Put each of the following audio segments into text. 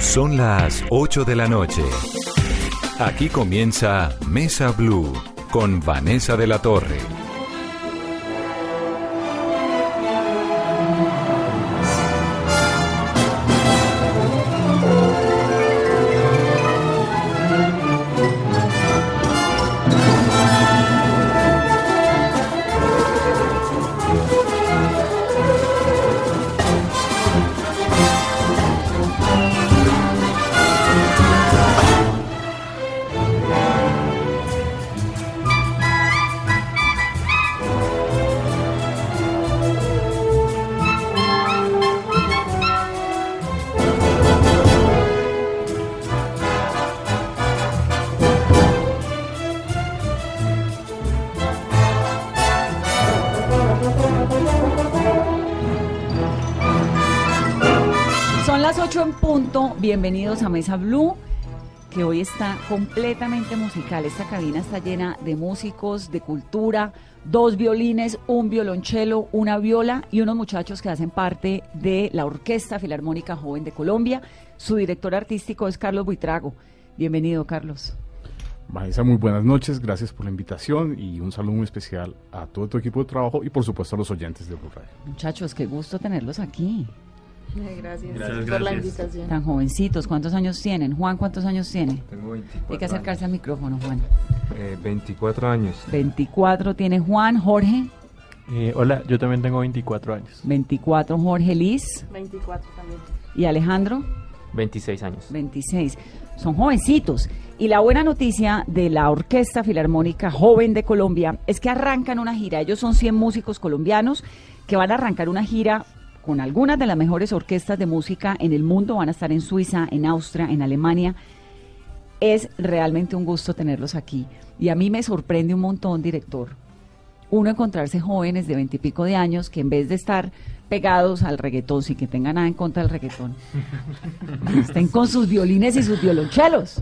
Son las 8 de la noche. Aquí comienza Mesa Blue con Vanessa de la Torre. Bienvenidos a Mesa Blue, que hoy está completamente musical. Esta cabina está llena de músicos, de cultura, dos violines, un violonchelo, una viola y unos muchachos que hacen parte de la Orquesta Filarmónica Joven de Colombia. Su director artístico es Carlos Buitrago. Bienvenido, Carlos. Vanessa, muy buenas noches, gracias por la invitación y un saludo muy especial a todo tu equipo de trabajo y por supuesto a los oyentes de Blue Radio. Muchachos, qué gusto tenerlos aquí. Gracias, Gracias, por la invitación. Tan jovencitos, ¿cuántos años tienen? Juan, ¿cuántos años tiene? Tengo 24 Hay que acercarse al micrófono, Juan. Eh, 24 años. 24 tiene Juan, Jorge, Eh, hola, yo también tengo 24 años. 24 Jorge Liz 24 también. y Alejandro 26 años. 26. Son jovencitos. Y la buena noticia de la Orquesta Filarmónica Joven de Colombia es que arrancan una gira. Ellos son 100 músicos colombianos que van a arrancar una gira con algunas de las mejores orquestas de música en el mundo. Van a estar en Suiza, en Austria, en Alemania. Es realmente un gusto tenerlos aquí. Y a mí me sorprende un montón, director, uno encontrarse jóvenes de veintipico de años que en vez de estar pegados al reggaetón, sin que tengan nada en contra del reggaetón, estén con sus violines y sus violonchelos.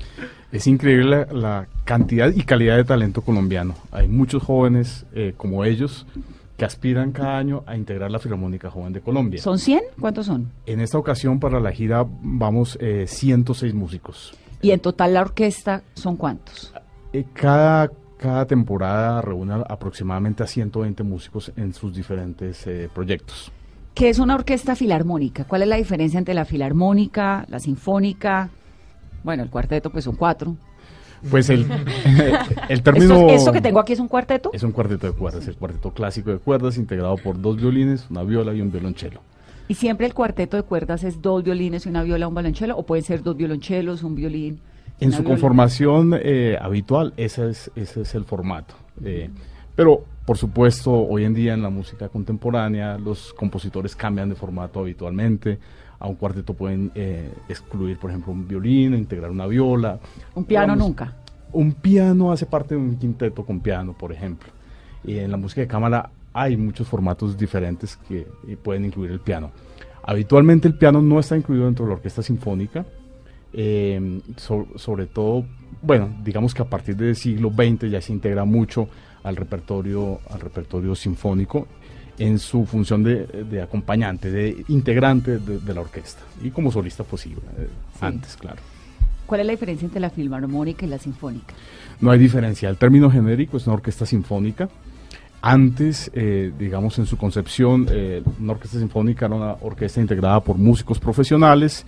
Es increíble la, la cantidad y calidad de talento colombiano. Hay muchos jóvenes eh, como ellos que aspiran cada año a integrar la Filarmónica Joven de Colombia. ¿Son 100? ¿Cuántos son? En esta ocasión para la gira vamos eh, 106 músicos. Y en total la orquesta son cuántos? Eh, cada, cada temporada reúne aproximadamente a 120 músicos en sus diferentes eh, proyectos. ¿Qué es una orquesta filarmónica? ¿Cuál es la diferencia entre la filarmónica, la sinfónica? Bueno, el cuarteto pues son cuatro. Pues el, el término... ¿Esto, esto que tengo aquí es un cuarteto? Es un cuarteto de cuerdas, el cuarteto clásico de cuerdas integrado por dos violines, una viola y un violonchelo. ¿Y siempre el cuarteto de cuerdas es dos violines una viola, un violonchelo? ¿O pueden ser dos violonchelos, un violín? En su viola? conformación eh, habitual, ese es, ese es el formato. Eh, pero, por supuesto, hoy en día en la música contemporánea los compositores cambian de formato habitualmente. A un cuarteto pueden eh, excluir, por ejemplo, un violín, integrar una viola. Un piano Digamos, nunca. Un piano hace parte de un quinteto con piano, por ejemplo. Y en la música de cámara hay muchos formatos diferentes que eh, pueden incluir el piano. Habitualmente el piano no está incluido dentro de la orquesta sinfónica, eh, so- sobre todo, bueno, digamos que a partir del siglo XX ya se integra mucho al repertorio, al repertorio sinfónico en su función de, de acompañante, de integrante de, de la orquesta y como solista posible, eh, Sí. antes, claro. ¿Cuál es la diferencia entre la filarmónica y la sinfónica? No hay diferencia. El término genérico es una orquesta sinfónica. Antes, eh, digamos, en su concepción, eh, una orquesta sinfónica era una orquesta integrada por músicos profesionales.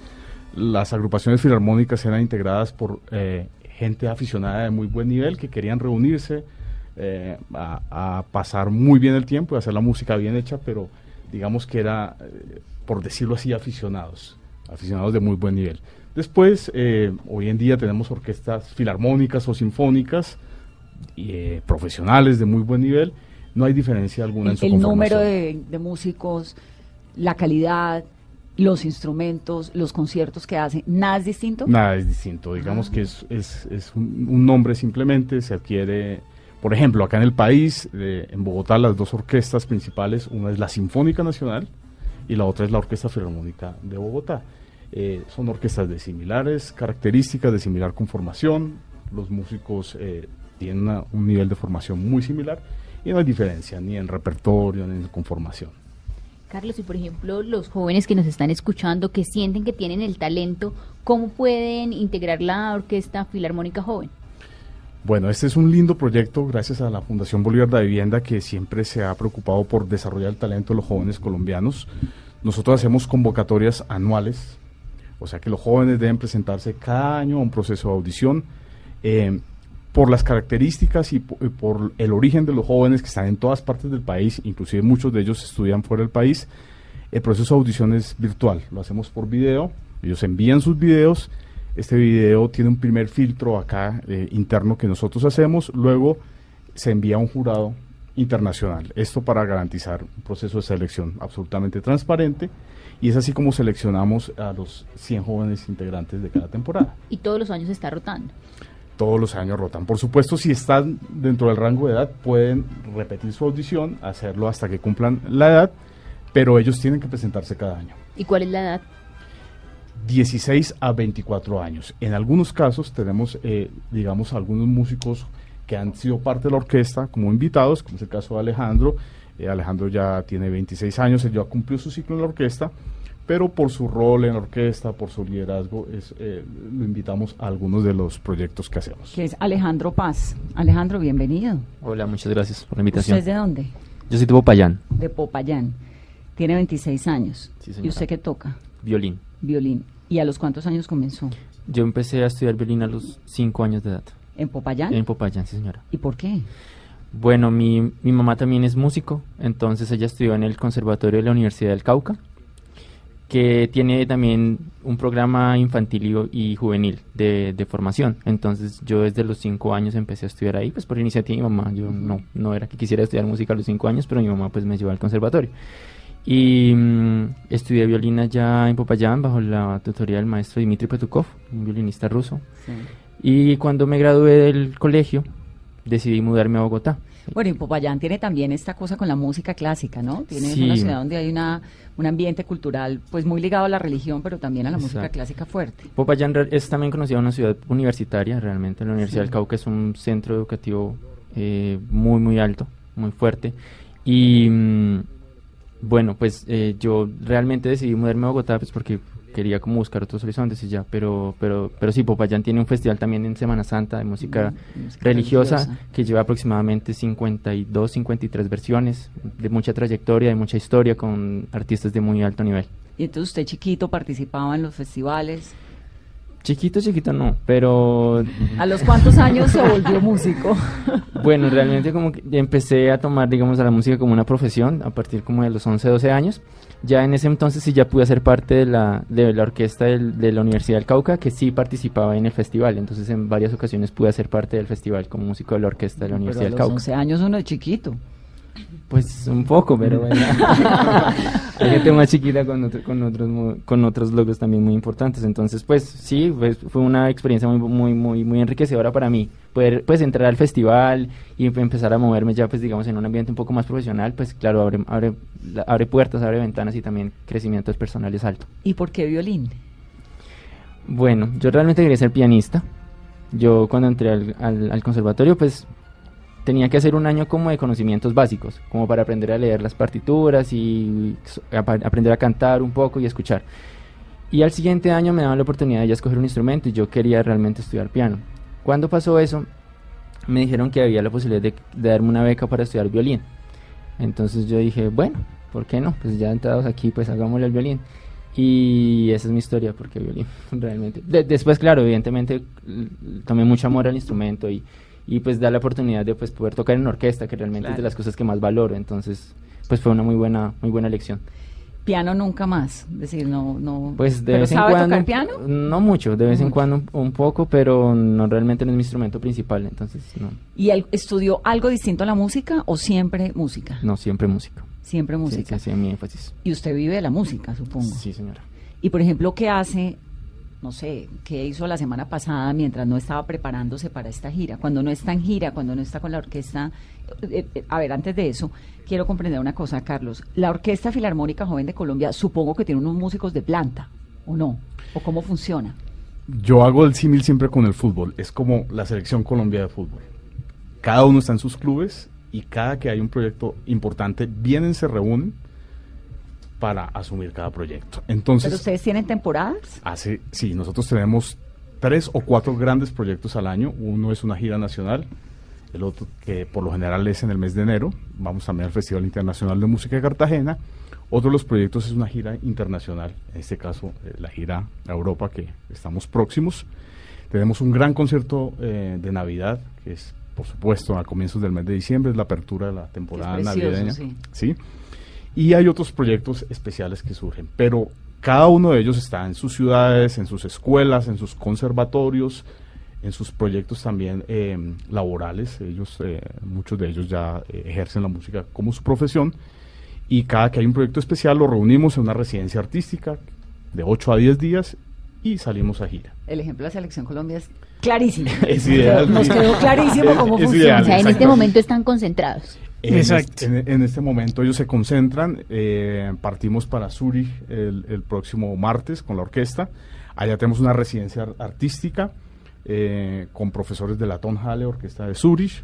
Las agrupaciones filarmónicas eran integradas por eh, gente aficionada de muy buen nivel que querían reunirse eh, a, a pasar muy bien el tiempo y hacer la música bien hecha, pero digamos que era, eh, por decirlo así, aficionados, aficionados de muy buen nivel. Después, eh, hoy en día tenemos orquestas filarmónicas o sinfónicas y, eh, profesionales de muy buen nivel. No hay diferencia alguna en El, su el número de músicos, la calidad, los instrumentos, los conciertos que hacen, ¿nada es distinto? Nada es distinto, digamos Ah. que es, es, es un, un nombre simplemente, se adquiere, por ejemplo, acá en el país, eh, en Bogotá, las dos orquestas principales, una es la Sinfónica Nacional y la otra es la Orquesta Filarmónica de Bogotá. Eh, son orquestas de similares características, de similar conformación, los músicos eh, tienen un nivel de formación muy similar y no hay diferencia ni en repertorio ni en conformación. Carlos, y por ejemplo, los jóvenes que nos están escuchando, que sienten que tienen el talento, ¿cómo pueden integrar la Orquesta Filarmónica Joven? Bueno, este es un lindo proyecto gracias a la Fundación Bolívar de Vivienda que siempre se ha preocupado por desarrollar el talento de los jóvenes colombianos. Nosotros hacemos convocatorias anuales, o sea que los jóvenes deben presentarse cada año a un proceso de audición. Eh, por las características y y por, el origen de los jóvenes que están en todas partes del país, inclusive muchos de ellos estudian fuera del país, el proceso de audición es virtual, lo hacemos por video, ellos envían sus videos, este video tiene un primer filtro acá eh, interno que nosotros hacemos, luego se envía a un jurado internacional, esto para garantizar un proceso de selección absolutamente transparente y es así como seleccionamos a los 100 jóvenes integrantes de cada temporada Y todos los años se está rotando. todos los años rotan. Por supuesto, si están dentro del rango de edad, pueden repetir su audición, hacerlo hasta que cumplan la edad, pero ellos tienen que presentarse cada año. ¿Y cuál es la edad? 16 a 24 años. En algunos casos tenemos, eh, digamos, algunos músicos que han sido parte de la orquesta como invitados, como es el caso de Alejandro. Eh, Alejandro ya tiene 26 años, él ya cumplió su ciclo en la orquesta, pero por su rol en la orquesta, por su liderazgo, es, eh, lo invitamos a algunos de los proyectos que hacemos. Que es Alejandro Paz. Alejandro, bienvenido. Hola, muchas gracias por la ¿Usted invitación. es de dónde? Yo soy de Popayán, De Popayán. Tiene 26 años. Sí, ¿Y usted qué toca? violín. Violín. ¿Y a los cuántos años comenzó? Yo empecé a estudiar violín a los 5 años de edad. ¿En Popayán? En Popayán, sí, señora. ¿Y por qué? Bueno, mi, mi mamá también es músico, entonces ella estudió en el Conservatorio de la Universidad del Cauca, que tiene también un programa infantil y, y juvenil de, de formación. Entonces yo desde los cinco años empecé a estudiar ahí, pues por iniciativa de mi mamá. Yo no, no era que quisiera estudiar música a los cinco años, pero mi mamá pues me llevó al conservatorio. Y mm, estudié violín allá en Popayán bajo la tutoría del maestro Dmitry Petukov, un violinista ruso. Y cuando me gradué del colegio, decidí mudarme a Bogotá. Bueno, y Popayán tiene también esta cosa con la música clásica, ¿no? Tiene Sí. una ciudad donde hay una, un ambiente cultural pues muy ligado a la religión, pero también a la música Exacto. clásica fuerte. Popayán es también conocida una ciudad universitaria, realmente. La Universidad del Cauca es un centro educativo eh, muy, muy alto, muy fuerte. Y mm, bueno, pues eh, yo realmente decidí mudarme a Bogotá pues porque quería como buscar otros horizontes y ya, pero, pero, pero sí, Popayán tiene un festival también en Semana Santa de música, Mm, música religiosa, religiosa. que lleva aproximadamente 52, 53 versiones, de mucha trayectoria, de mucha historia, con artistas de muy alto nivel. Y entonces usted chiquito participaba en los festivales. Chiquito, chiquito no, pero ¿A los cuántos años se volvió músico? Bueno, realmente como que empecé a tomar, digamos, a la música como una profesión a partir como de los 11, 12 años. Ya en ese entonces sí ya pude ser parte de la, de la orquesta del- de la Universidad del Cauca, que sí participaba en el festival. Entonces en varias ocasiones pude ser parte del festival como músico de la orquesta de la Pero Universidad a del los Cauca. 11 años uno es chiquito. Pues un poco, pero bueno. Hay gente más chiquita con, otro- con, otros, con otros logros también muy importantes. Entonces, pues sí, pues, fue una experiencia muy, muy, muy, muy enriquecedora para mí. Poder pues entrar al festival y em- empezar a moverme ya, pues digamos, en un ambiente un poco más profesional, pues claro, abre, abre, abre puertas, abre ventanas y también crecimientos personales alto. ¿Y por qué violín? Bueno, yo realmente quería ser pianista. Yo cuando entré al, al- al conservatorio, pues tenía que hacer un año como de conocimientos básicos, como para aprender a leer las partituras y aprender a cantar un poco y escuchar. Y al siguiente año me daban la oportunidad de ya escoger un instrumento y yo quería realmente estudiar piano. Cuando pasó eso, me dijeron que había la posibilidad de, de darme una beca para estudiar violín. Entonces yo dije, bueno, ¿por qué no? Pues ya entrados aquí, pues hagámosle el violín. Y esa es mi historia, porque violín, realmente. De- después, claro, evidentemente tomé mucho amor al instrumento y, y pues da la oportunidad de pues poder tocar en orquesta, que realmente es de las cosas que más valoro. Entonces, pues fue una muy buena, muy buena elección. Piano nunca más, es decir, no, no. Pues de ¿Pero vez en sabe cuando. tocar piano? No mucho, de vez en cuando un, poco, pero no realmente no es mi instrumento principal, entonces no, ¿Y él estudió algo distinto a la música o siempre música? no siempre música. Siempre Sí, música. sí, sí, mi énfasis. Y usted vive de la música, supongo. Sí, señora. Y por ejemplo, ¿qué hace? No sé, ¿qué hizo la semana pasada mientras no estaba preparándose para esta gira? Cuando no está en gira, cuando no está con la orquesta. eh, eh, a ver, antes de eso, quiero comprender una cosa, Carlos. La Orquesta Filarmónica Joven de Colombia, supongo que tiene unos músicos de planta, ¿o no? ¿O cómo funciona? Yo hago el símil siempre con el fútbol. Es como la selección Colombia de fútbol. Cada uno está en sus clubes y cada que hay un proyecto importante, vienen, se reúnen para asumir cada proyecto. ¿Pero Entonces, ustedes tienen temporadas? hace, sí, nosotros tenemos tres o cuatro grandes proyectos al año. Uno es una gira nacional, el otro que por lo general es en el mes de enero. Vamos también al Festival Internacional de Música de Cartagena. Otro de los proyectos es una gira internacional, en este caso eh, la gira a Europa que estamos próximos. Tenemos un gran concierto eh, de Navidad, que es por supuesto a comienzos del mes de diciembre, es la apertura de la temporada precioso, navideña. sí. ¿sí? Y hay otros proyectos especiales que surgen, pero cada uno de ellos está en sus ciudades, en sus escuelas, en sus conservatorios, en sus proyectos también eh, laborales. Ellos, eh, muchos de ellos ya eh, ejercen la música como su profesión. Y cada que hay un proyecto especial lo reunimos en una residencia artística de 8 a 10 días y salimos a gira. El ejemplo de la Selección Colombia es clarísimo. Es ideal, Nos quedó clarísimo cómo es funciona. ideal, O sea, en este momento están concentrados. En, Exacto. es- en- en este momento ellos se concentran, eh, partimos para Zurich el, el próximo martes con la orquesta. Allá tenemos una residencia ar- artística eh, con profesores de la Tonhalle, Orquesta de Zurich.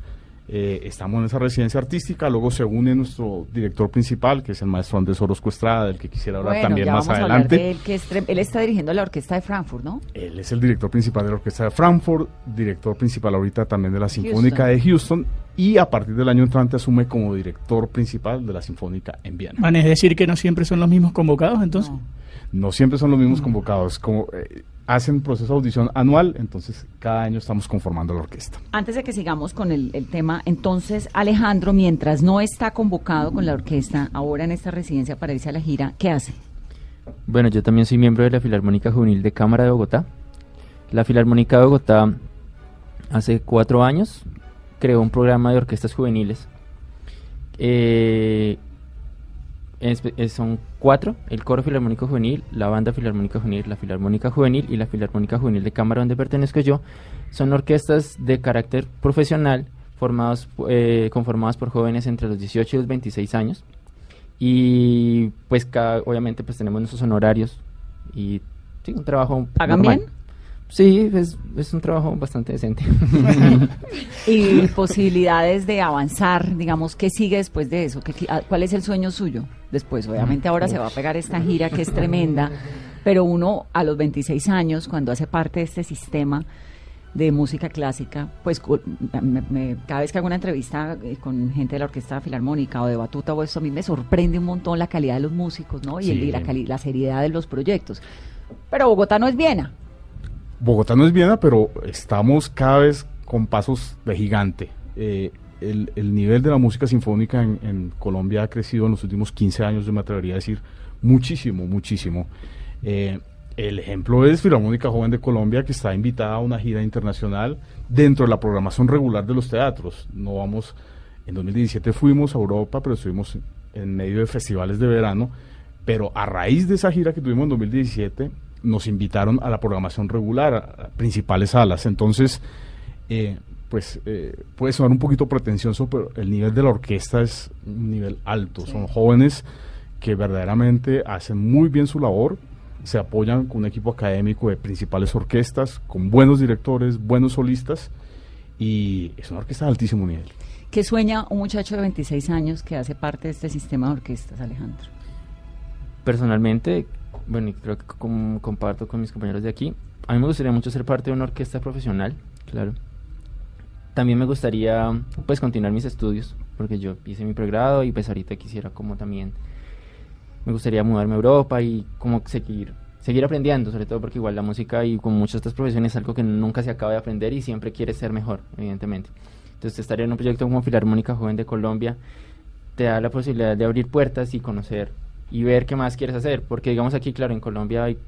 Eh, estamos en esa residencia artística, luego se une nuestro director principal, que es el maestro Andrés Orozco Estrada, del que quisiera hablar Bueno, también ya más vamos a adelante. de él, que es él está dirigiendo la orquesta de Frankfurt, ¿no? Él es el director principal de la Orquesta de Frankfurt, director principal ahorita también de la Sinfónica Houston. de Houston y a partir del año entrante asume como director principal de la Sinfónica en Viena. Van a decir que no siempre son los mismos convocados, entonces. No. No siempre son los mismos convocados, como eh, hacen proceso de audición anual, entonces cada año estamos conformando la orquesta. Antes de que sigamos con el, el tema, entonces Alejandro, mientras no está convocado con la orquesta, ahora en esta residencia para irse a la gira, ¿qué hace? Bueno, yo también soy miembro de la Filarmónica Juvenil de Cámara de Bogotá. La Filarmónica de Bogotá hace cuatro años creó un programa de orquestas juveniles. Eh, es- es- son cuatro, el Coro Filarmónico Juvenil, la Banda Filarmónica Juvenil, la Filarmónica Juvenil y la Filarmónica Juvenil de Cámara donde pertenezco yo. Son orquestas de carácter profesional formados, eh, conformadas por jóvenes entre los 18 y los 26 años. Y pues cada, obviamente pues tenemos nuestros honorarios y sí, un trabajo ¿Pagan normal. bien? Sí, es, es un trabajo bastante decente. Y posibilidades de avanzar, digamos, ¿qué sigue después de eso? ¿Qué ah, ¿Cuál es el sueño suyo después? Obviamente ahora se va a pegar esta gira que es tremenda, pero uno a los 26 años, cuando hace parte de este sistema de música clásica, pues me- me- cada vez que hago una entrevista eh, con gente de la Orquesta Filarmónica o de Batuta o eso, a mí me sorprende un montón la calidad de los músicos, ¿no? Y, el- Sí. y la, la seriedad de los proyectos. Pero Bogotá no es Viena. Bogotá no es Viena, pero estamos cada vez con pasos de gigante. Eh, el, el nivel de la música sinfónica en, en Colombia ha crecido en los últimos 15 años, yo me atrevería a decir, muchísimo, muchísimo. Eh, el ejemplo es Filarmónica Joven de Colombia, que está invitada a una gira internacional dentro de la programación regular de los teatros. No vamos, en 2017 fuimos a Europa, pero estuvimos en medio de festivales de verano, pero a raíz de esa gira que tuvimos en 2017, nos invitaron a la programación regular, a, principales salas. Entonces, eh, pues eh, puede sonar un poquito pretencioso, pero el nivel de la orquesta es un nivel alto. Son jóvenes que verdaderamente hacen muy bien su labor, se apoyan con un equipo académico de principales orquestas, con buenos directores, buenos solistas, y es una orquesta de altísimo nivel. ¿Qué sueña un muchacho de 26 años que hace parte de este sistema de orquestas, Alejandro? Personalmente, bueno, y creo que com- comparto con mis compañeros de aquí, a mí me gustaría mucho ser parte de una orquesta profesional, claro. También me gustaría, pues, continuar mis estudios, porque yo hice mi pregrado y pues ahorita quisiera como también, me gustaría mudarme a Europa y como seguir, seguir aprendiendo, sobre todo porque igual la música y como muchas otras profesiones es algo que nunca se acaba de aprender y siempre quieres ser mejor, evidentemente. Entonces, estar en un proyecto como Filarmónica Joven de Colombia te da la posibilidad de abrir puertas y conocer y ver qué más quieres hacer. Porque digamos aquí, claro, en Colombia hay,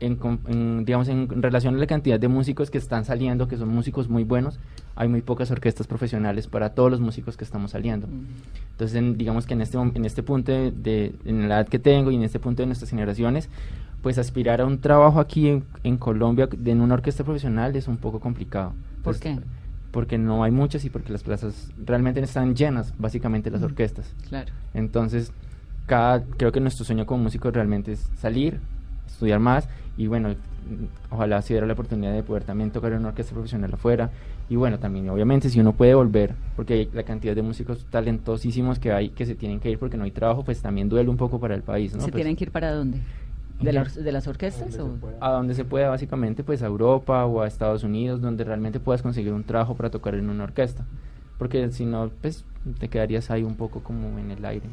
en, en, digamos, en relación a la cantidad de músicos que están saliendo, que son músicos muy buenos, hay muy pocas orquestas profesionales para todos los músicos que estamos saliendo. Entonces, en- digamos que en este, en este punto de, de- en la edad que tengo y en este punto de nuestras generaciones, pues aspirar a un trabajo aquí en, en Colombia en una orquesta profesional es un poco complicado. ¿Por Entonces, qué? Porque no hay muchas y porque las plazas realmente están llenas, básicamente, las orquestas. Claro. Entonces, cada, creo que nuestro sueño como músico realmente es salir, estudiar más y bueno, mm, ojalá se diera la oportunidad de poder también tocar en una orquesta profesional afuera y bueno, también obviamente si uno puede volver, porque hay la cantidad de músicos talentosísimos que hay que se tienen que ir porque no hay trabajo, pues también duele un poco para el país, ¿no? ¿Se Pues, tienen que ir para dónde? ¿De, la de las orquestas? o? a donde se pueda básicamente pues a Europa o a Estados Unidos donde realmente puedas conseguir un trabajo para tocar en una orquesta porque si no pues te quedarías ahí un poco como en el aire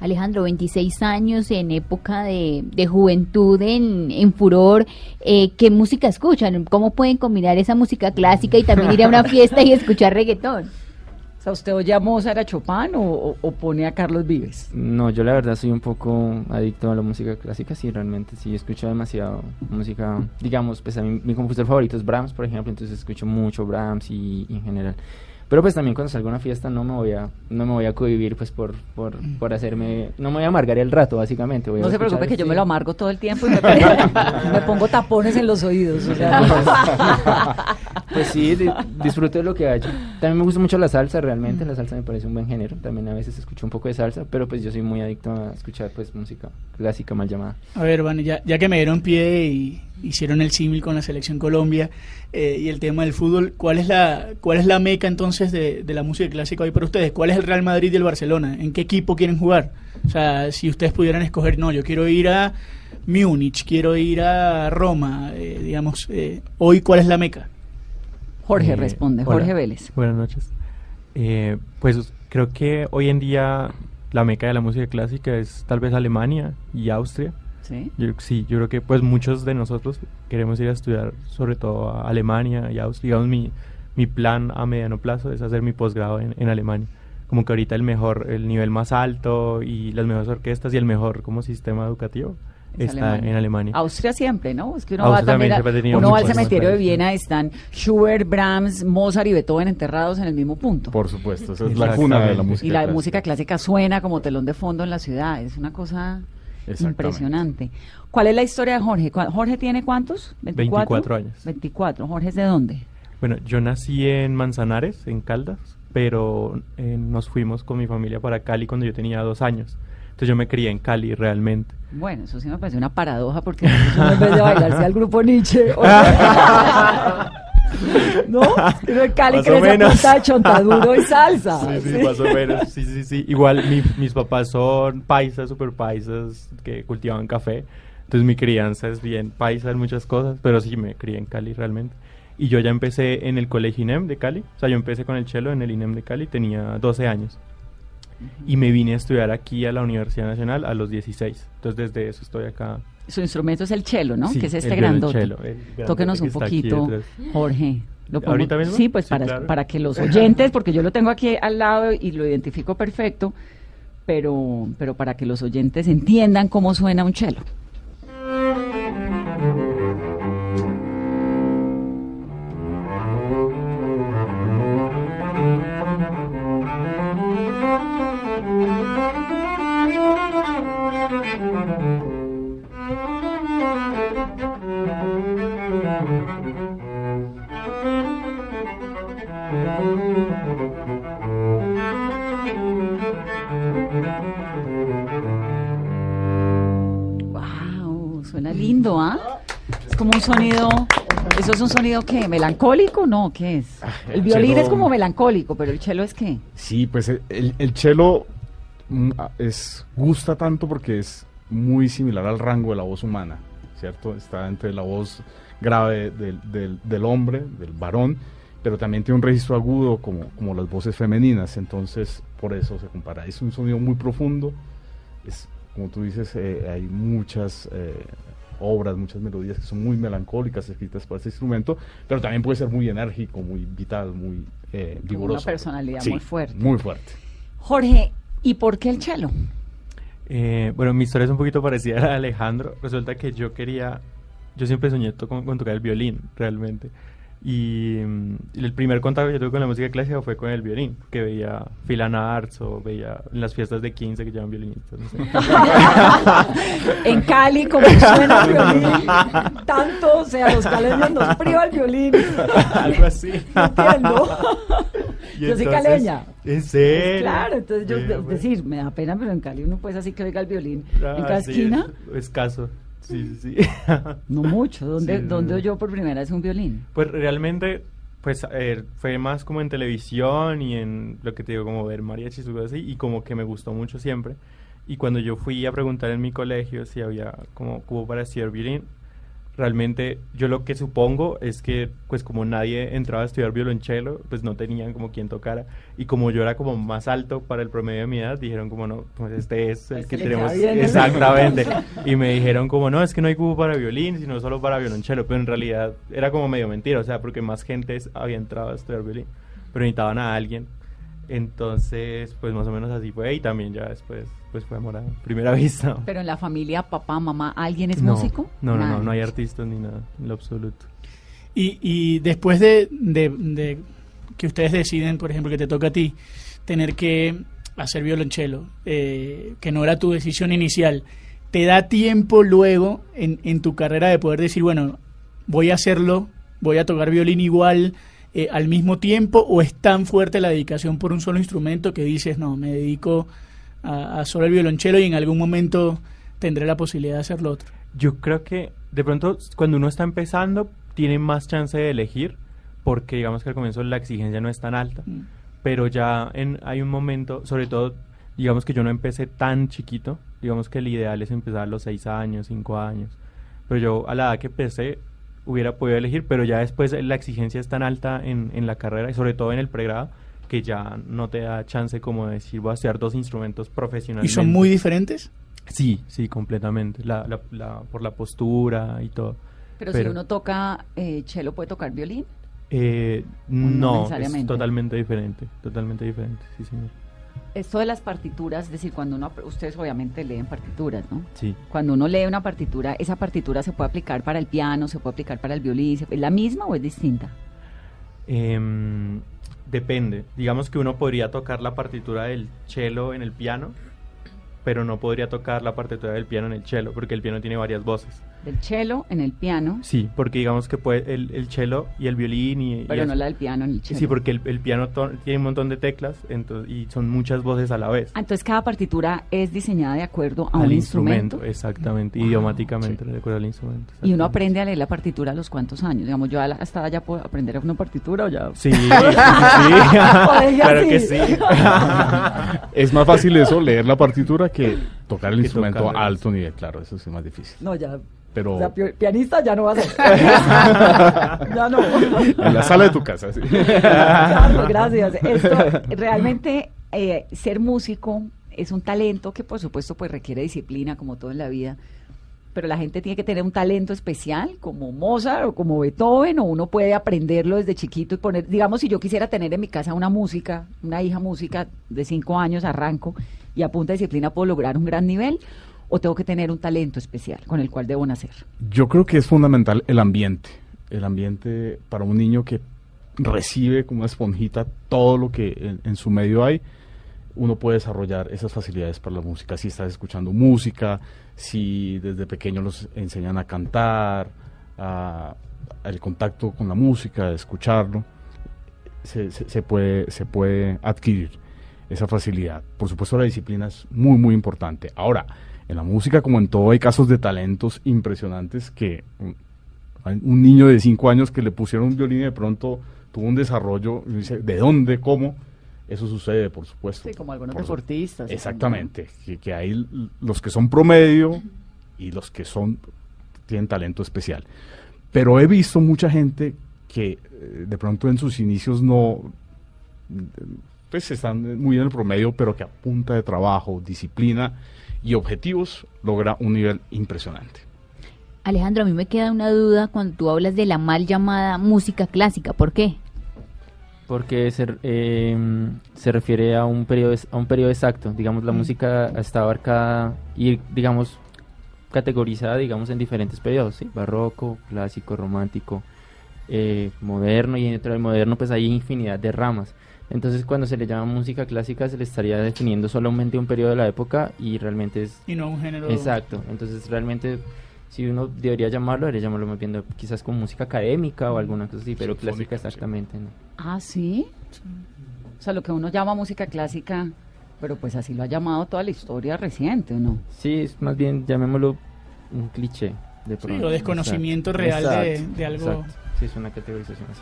Alejandro, 26 años en época de, de juventud, en, en furor. Eh, ¿Qué música escuchan? ¿Cómo pueden combinar esa música clásica y también ir a una fiesta y escuchar reggaetón? O sea, ¿usted oye a Mozart, a Chopin o, o- o pone a Carlos Vives? no yo la verdad soy un poco adicto a la música clásica sí realmente sí escucho demasiado música digamos pues a mí mi compositor favorito es Brahms por ejemplo entonces escucho mucho Brahms y, y en general pero pues también cuando salgo a una fiesta no me voy a no me voy a cohibir pues por por, por hacerme no me voy a amargar el rato básicamente voy a No se preocupe que yo me lo amargo todo el tiempo y me, pongo- me pongo tapones en los oídos. o sea, Pues sí, di- disfruto de lo que ha hecho. También me gusta mucho la salsa, realmente. La salsa me parece un buen género. También a veces escucho un poco de salsa, pero pues yo soy muy adicto a escuchar pues música clásica mal llamada. A ver, Vane, ya, ya que me dieron pie y hicieron el símil con la selección Colombia eh, y el tema del fútbol, ¿cuál es la cuál es la meca entonces de, de la música clásica hoy para ustedes? ¿Cuál es el Real Madrid y el Barcelona? ¿En qué equipo quieren jugar? O sea, si ustedes pudieran escoger, no, yo quiero ir a Múnich, quiero ir a Roma, eh, digamos, eh, hoy, ¿cuál es la meca? Jorge Eh, responde, hola, Jorge Vélez. Buenas noches. Eh, pues creo que hoy en día la meca de la música clásica es tal vez Alemania y Austria. Sí. Yo, sí, yo creo que pues muchos de nosotros queremos ir a estudiar sobre todo a Alemania y Austria. Digamos, mi, mi plan a mediano plazo es hacer mi posgrado en, en Alemania. Como que ahorita el mejor, el nivel más alto y las mejores orquestas y el mejor como sistema educativo Es está Alemania. en Alemania. Austria siempre, ¿no? Es que uno Austria va también, también a- uno va al cementerio de. Viena, están Schubert, Brahms, Mozart y Beethoven enterrados en el mismo punto. Por supuesto, esa es la cuna de la música Y la clásica. música clásica suena como telón de fondo en la ciudad, es una cosa. Impresionante. ¿Cuál es la historia de Jorge? ¿Cuál- ¿Jorge tiene cuántos? 24 años. 24. ¿Jorge es de dónde? Bueno, yo nací en Manzanares, en Caldas, pero eh, nos fuimos con mi familia para Cali cuando yo tenía dos años. Entonces yo me crié en Cali realmente. Bueno, eso sí me parece una paradoja porque en vez de bailarse al grupo Nietzsche. ¿No? Cali Más crece a punta de chontaduro y salsa. Sí, sí, más o menos. Sí, sí, sí. Igual mi- mis papás son paisas, super paisas, que cultivaban café. Entonces mi crianza es bien paisa en muchas cosas, pero sí me crié en Cali realmente. Y yo ya empecé en el colegio INEM de Cali. O sea, yo empecé con el cello en el INEM de Cali, tenía 12 años. Y me vine a estudiar aquí a la Universidad Nacional a los 16. Entonces desde eso estoy acá. Su instrumento es el cello, ¿no? Sí, que es este grandote. el grandote Tóquenos que un poquito. Jorge. ¿Lo? ¿Ahorita mismo? Sí, pues Sí, para, claro. para que los oyentes, porque yo lo tengo aquí al lado y lo identifico perfecto, pero, pero para que los oyentes entiendan cómo suena un cello. Sonido qué? ¿Melancólico? No, ¿qué es? El el violín cello- es como melancólico, pero el cello es qué? Sí, pues el, el, mm, a- es, gusta tanto porque es muy similar al rango de la voz humana, ¿cierto? Está entre la voz grave del, del- del hombre, del varón, pero también tiene un registro agudo como, como las voces femeninas, entonces por eso se compara. Es un sonido muy profundo, es, como tú dices, eh, hay muchas eh, obras, muchas melodías que son muy melancólicas escritas para ese instrumento, pero también puede ser muy enérgico, muy vital, muy eh, vigoroso. una personalidad Sí, muy fuerte. Muy fuerte. Jorge, ¿y por qué el cello? Eh, bueno, mi historia es un poquito parecida a la de Alejandro. Resulta que yo quería, yo siempre soñé to- con, con tocar el violín, realmente. Y mm, el primer contacto que yo tuve con la música clásica fue con el violín, que veía Philan Arts o veía en las fiestas de 15 que llevan violinistas, no sé. en Cali, como suena el violín, tanto, o sea, los caleños nos priva el violín. Algo así. Entiendo. Y Yo soy caleña. ¿En serio? Claro, entonces yo, es pues. decir, me da pena, pero en Cali uno pues así que oiga el violín Ah, en cada sí, esquina. es- escaso. Sí, sí, sí. No mucho. ¿Dónde, Sí, ¿dónde oyó por primera vez un violín? Pues realmente, pues eh, fue más como en televisión y en lo que te digo, como ver mariachis y así, y como que me gustó mucho siempre. Y cuando yo fui a preguntar en mi colegio si había como cubo para estudiar violín, realmente yo lo que supongo es que pues como nadie entraba a estudiar violonchelo, pues no tenían como quien tocara. Y como yo era como más alto para el promedio de mi edad, dijeron como no, pues este es el que le queda tenemos. Exactamente. y me dijeron como no, es que no hay cubo para violín, sino solo para violonchelo. Pero en realidad era como medio mentira, o sea, porque más gente había entrado a estudiar violín. Pero necesitaban a alguien. Entonces, pues más o menos así fue. Y también ya después, pues fue amor a primera vista. Pero en la familia, papá, mamá, ¿alguien es No, músico? No, no, no, no hay artistas ni nada, en lo absoluto. Y, y después de, de- de que ustedes deciden, por ejemplo, que te toca a ti, tener que hacer violonchelo, eh, que no era tu decisión inicial, ¿te da tiempo luego en, en tu carrera de poder decir, bueno, voy a hacerlo, voy a tocar violín igual eh, al mismo tiempo, o es tan fuerte la dedicación por un solo instrumento que dices, no, me dedico a, a solo el violonchelo y en algún momento tendré la posibilidad de hacer lo otro? Yo creo que de pronto cuando uno está empezando tiene más chance de elegir porque digamos que al comienzo la exigencia no es tan alta, pero ya en, hay un momento, sobre todo digamos que yo no empecé tan chiquito, digamos que el ideal es empezar a los 6 años, 5 años, pero yo a la edad que empecé hubiera podido elegir, pero ya después la exigencia es tan alta en, en la carrera y sobre todo en el pregrado que ya no te da chance como de decir voy a estudiar dos instrumentos ¿Y profesionalmente. son muy diferentes? Sí, sí, completamente. La, la, la- por la postura y todo. Pero, si uno toca eh, cello, ¿puede tocar violín? eh, no no, es totalmente diferente, totalmente diferente, sí, señor. Esto de las partituras, es decir, cuando uno, ustedes obviamente leen partituras, ¿no? Sí. Cuando uno lee una partitura, ¿esa partitura se puede aplicar para el piano, se puede aplicar para el violín? ¿Es la misma o es distinta? Em, depende. Digamos que uno podría tocar la partitura del cello en el piano, pero no podría tocar la partitura del piano en el cello, porque el piano tiene varias voces. Del cello en el piano, Sí, porque digamos que puede el, el cello y el violín y... y pero no eso- la del piano en el cello. Sí, porque el, el piano tiene un montón de teclas entonces, y son muchas voces a la vez. Ah, Entonces cada partitura es diseñada de acuerdo a al un instrumento. exactamente, idiomáticamente, de acuerdo al instrumento. Y uno aprende a leer la partitura a los cuantos años. Digamos, yo hasta ya puedo aprender una partitura o ya. Sí, sí, Claro sí. que sí. es más fácil eso, leer la partitura, que tocar el instrumento tocarlo. a alto nivel. Claro, eso sí es más difícil. No, ya. Pero O sea, pi- pianista ya no va a ser. ya no. en la sala de tu casa, sí. Claro, gracias. Esto, realmente, eh, ser músico es un talento que, por supuesto, pues requiere disciplina, como todo en la vida. Pero la gente tiene que tener un talento especial, como Mozart o como Beethoven, o uno puede aprenderlo desde chiquito y poner, digamos, si yo quisiera tener en mi casa una música, una hija música de cinco años, arranco y a punta de disciplina puedo lograr un gran nivel, o tengo que tener un talento especial con el cual debo nacer. Yo creo que es fundamental el ambiente. El ambiente para un niño que recibe como una esponjita todo lo que en, su medio hay, uno puede desarrollar esas facilidades para la música. Si estás escuchando música, si desde pequeño los enseñan a cantar, a, el contacto con la música, escucharlo, se puede, se puede adquirir esa facilidad. Por supuesto, la disciplina es muy, muy importante. Ahora, en la música, como en todo, hay casos de talentos impresionantes que mm, hay un niño de 5 años que le pusieron un violín y de pronto tuvo un desarrollo, y dice, ¿de dónde? ¿Cómo? Eso sucede, por supuesto. Sí, como algunos Por deportistas. Exactamente, que, que hay los que son promedio y los que son tienen talento especial. Pero he visto mucha gente que eh, de pronto en sus inicios no, pues están muy en el promedio, pero que a punta de trabajo, disciplina y objetivos logra un nivel impresionante. Alejandro, a mí me queda una duda cuando tú hablas de la mal llamada música clásica. ¿Por qué? Porque se, eh, se refiere a un periodo a un periodo exacto. Digamos, la Mm. música está abarcada y, digamos, categorizada, digamos, en diferentes periodos, ¿sí? Barroco, clásico, romántico, eh, moderno, y dentro del moderno, pues hay infinidad de ramas. Entonces, cuando se le llama música clásica, se le estaría definiendo solamente un periodo de la época y realmente es... Y no un género. Exacto. Entonces, realmente, si uno debería llamarlo, debería llamarlo más bien quizás como música académica o alguna cosa así, pero clásica exactamente, ¿no? Ah, sí. O sea, lo que uno llama música clásica, pero pues así lo ha llamado toda la historia reciente, ¿o no? Sí, es más bien, llamémoslo un cliché. De Sí, pronto. o desconocimiento Exacto. real de- algo. exacto. Sí, es una categorización así.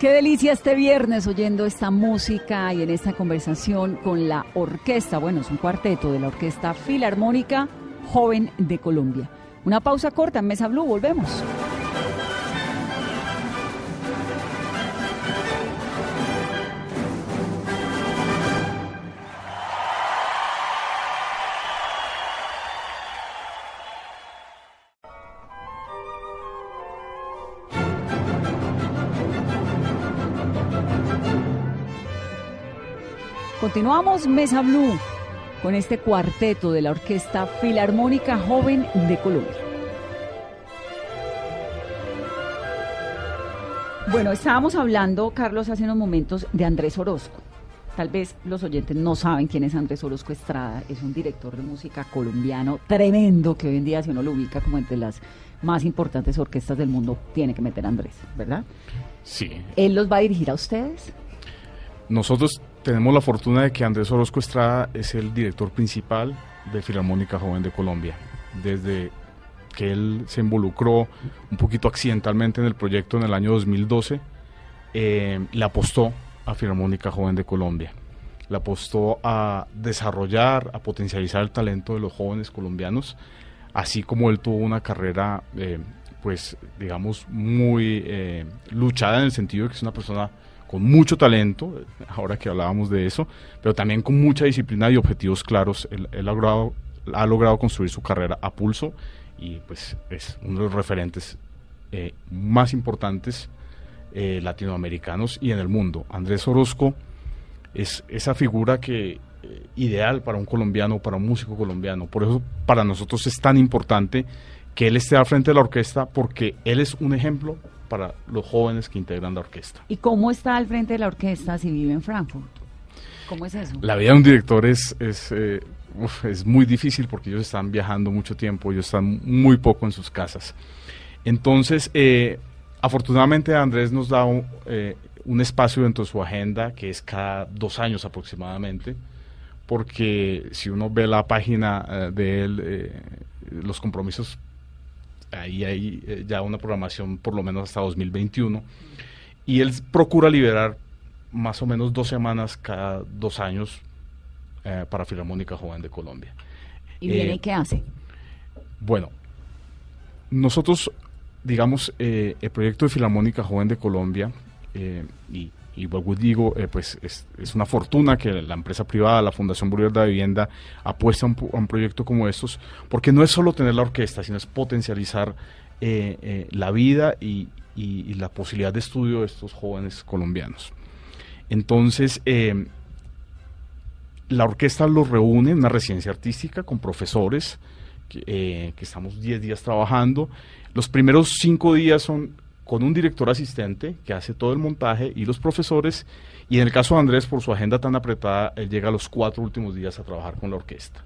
Qué delicia este viernes oyendo esta música y en esta conversación con la orquesta, bueno, es un cuarteto de la Orquesta Filarmónica Joven de Colombia. Una pausa corta en Mesa Blue, volvemos. Continuamos Mesa Blue con este cuarteto de la Orquesta Filarmónica Joven de Colombia. Bueno, estábamos hablando, Carlos, hace unos momentos de Andrés Orozco. Tal vez los oyentes no saben quién es Andrés Orozco Estrada. Es un director de música colombiano tremendo que hoy en día, si uno lo ubica como entre las más importantes orquestas del mundo, tiene que meter a Andrés, ¿verdad? Sí. ¿Él los va a dirigir a ustedes? Nosotros tenemos la fortuna de que Andrés Orozco Estrada es el director principal de Filarmónica Joven de Colombia. Desde que él se involucró un poquito accidentalmente en el proyecto en el año 2012, eh, le apostó a Filarmónica Joven de Colombia. Le apostó a desarrollar, a potencializar el talento de los jóvenes colombianos, así como él tuvo una carrera, eh, pues, digamos, muy eh, luchada en el sentido de que es una persona con mucho talento, ahora que hablábamos de eso, pero también con mucha disciplina y objetivos claros. Él, él ha, logrado, ha logrado construir su carrera a pulso y pues es uno de los referentes eh, más importantes eh, latinoamericanos y en el mundo. Andrés Orozco es esa figura que eh, ideal para un colombiano, para un músico colombiano. Por eso para nosotros es tan importante que él esté al frente de la orquesta porque él es un ejemplo para los jóvenes que integran la orquesta. ¿Y cómo está al frente de la orquesta si vive en Frankfurt? ¿Cómo es eso? La vida de un director es, es, eh, uf, es muy difícil porque ellos están viajando mucho tiempo, ellos están muy poco en sus casas. Entonces, eh, afortunadamente Andrés nos da un, eh, un espacio dentro de su agenda que es cada dos años aproximadamente, porque si uno ve la página eh, de él, eh, los compromisos, ahí hay eh, ya una programación por lo menos hasta 2021, y él procura liberar más o menos dos semanas cada dos años eh, para Filarmónica Joven de Colombia. ¿Y viene Eh, y qué hace? Bueno, nosotros, digamos, eh, el proyecto de Filarmónica Joven de Colombia, y, y vuelvo digo, eh, pues es, una fortuna que la empresa privada, la Fundación Bolívar de Vivienda, apuesta a un, proyecto como estos, porque no es solo tener la orquesta, sino es potencializar eh, eh, la vida y, la posibilidad de estudio de estos jóvenes colombianos. Entonces, la orquesta los reúne en una residencia artística con profesores que, que estamos 10 días trabajando. Los primeros 5 días son con un director asistente que hace todo el montaje y los profesores. Y en el caso de Andrés, por su agenda tan apretada, él llega los cuatro últimos días a trabajar con la orquesta.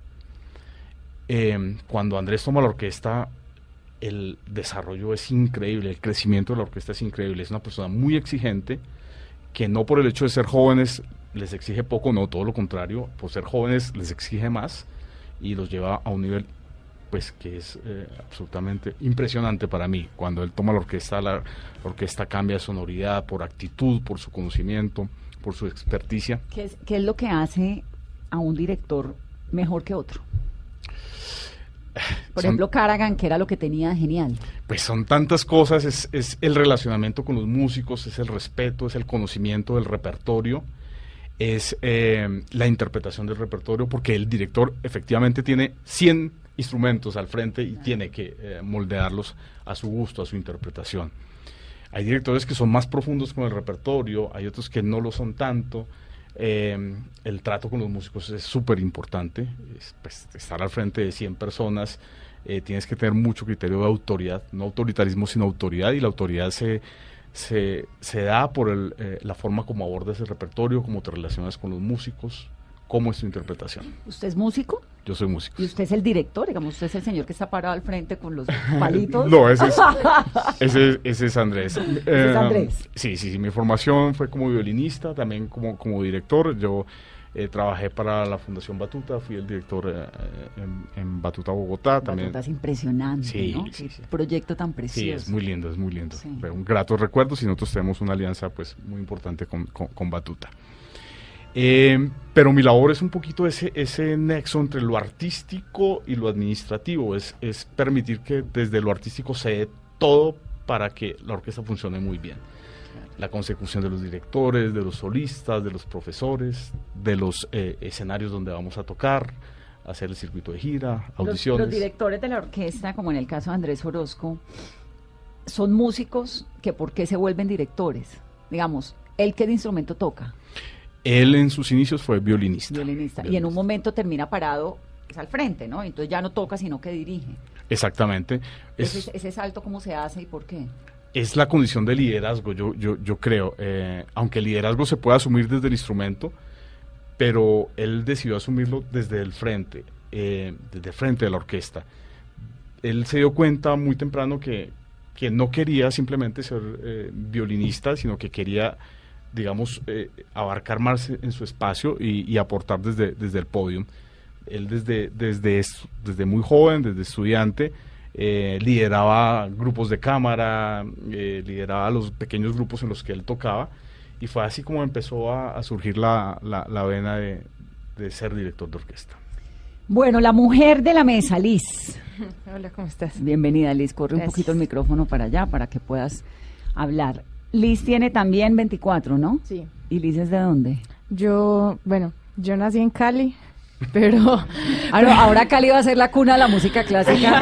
Eh, cuando Andrés toma la orquesta, el desarrollo es increíble, el crecimiento de la orquesta es increíble. Es una persona muy exigente que no por el hecho de ser jóvenes les exige poco, no, todo lo contrario, por ser jóvenes les exige más y los lleva a un nivel pues que es eh, absolutamente impresionante para mí. Cuando él toma la orquesta, la, la orquesta cambia de sonoridad por actitud, por su conocimiento, por su experticia. ¿Qué es, qué es lo que hace a un director mejor que otro? Por Son- ejemplo, Caragan, que era lo que tenía genial. Pues son tantas cosas, es, es el relacionamiento con los músicos, es el respeto, es el conocimiento del repertorio, es eh, la interpretación del repertorio, porque el director efectivamente tiene 100 instrumentos al frente y tiene que eh, moldearlos a su gusto, a su interpretación. Hay directores que son más profundos con el repertorio, hay otros que no lo son tanto. Eh, el trato con los músicos es súper importante. Es, pues, estar al frente de 100 personas, eh, tienes que tener mucho criterio de autoridad, no autoritarismo, sino autoridad, y la autoridad se, se, se da por la forma como abordas el repertorio, cómo te relacionas con los músicos, cómo es tu interpretación. ¿Usted es músico? Yo soy músico. ¿Y usted es el director? Digamos, usted es el señor que está parado al frente con los palitos. No, ese es, ese, ese es Andrés. Ese es Eh, Andrés. sí, sí, sí. Mi formación fue como violinista, también como, como director. Yo eh, trabajé para la Fundación Batuta, fui el director eh, en, en Batuta Bogotá. También. Batuta es impresionante, Sí, ¿no? sí, sí. proyecto tan Sí, precioso. es muy lindo, es muy lindo. Sí. Un grato recuerdo y nosotros tenemos una alianza pues muy importante con, con- con Batuta. Eh, pero mi labor es un poquito ese, ese nexo entre lo artístico y lo administrativo, es, es permitir que desde lo artístico se dé todo para que la orquesta funcione muy bien. La consecución de los directores, de los solistas, de los profesores, de los eh, escenarios donde vamos a tocar, hacer el circuito de gira, Los- audiciones. Los, directores de la orquesta, como en el caso de Andrés Orozco, son músicos que ¿por qué se vuelven directores? Digamos, ¿él qué instrumento toca? Él en sus inicios fue violinista. Violinista. Y en un momento termina parado pues, al frente, ¿no? Entonces ya no toca, sino que dirige. Exactamente. Es, ese, ese salto, ¿cómo se hace y por qué? es la condición de liderazgo, yo, yo, yo creo. Eh, aunque el liderazgo se puede asumir desde el instrumento, pero él decidió asumirlo desde el frente, eh, desde el frente de la orquesta. Él se dio cuenta muy temprano que, que no quería simplemente ser eh, violinista, sino que quería, digamos, eh, abarcar más en su espacio y, y aportar desde, desde el podium. Él desde, desde, es- desde muy joven, desde estudiante, eh, lideraba grupos de cámara, eh, lideraba los pequeños grupos en los que él tocaba, y fue así como empezó a, a surgir la, la, la vena de, de ser director de orquesta. Bueno, la mujer de la mesa, Liz. Hola, ¿cómo estás? Bienvenida, Liz. Corre un poquito el micrófono para allá para que puedas hablar. Liz tiene también 24, ¿no? Sí. ¿Y Liz es de dónde? Yo, bueno, yo nací en Cali, pero... Ah, no, ahora Cali va a ser la cuna de la música clásica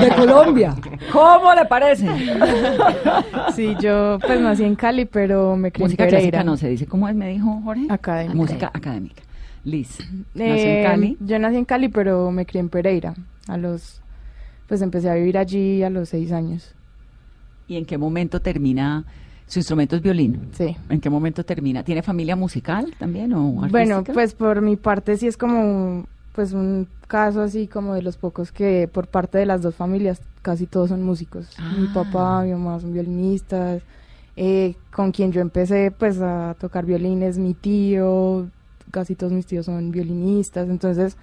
de Colombia. ¿Cómo le parece? Sí, yo pues nací en Cali, pero me crié Música en Pereira. clásica no se dice. ¿Cómo es, me dijo Jorge? Académica. Música académica. Liz, Eh, en Cali. Yo nací en Cali, pero me crié en Pereira. A los, pues empecé a vivir allí a los seis años. ¿Y en qué momento termina? Su instrumento es violín. Sí. ¿En qué momento termina? ¿Tiene familia musical también o Bueno, artística? pues por mi parte sí es como pues un caso así como de los pocos que por parte de las dos familias casi todos son músicos. Mi Ah. papá, mi mamá son violinistas. Eh, con quien yo empecé pues a tocar violines, mi tío, casi todos mis tíos son violinistas, entonces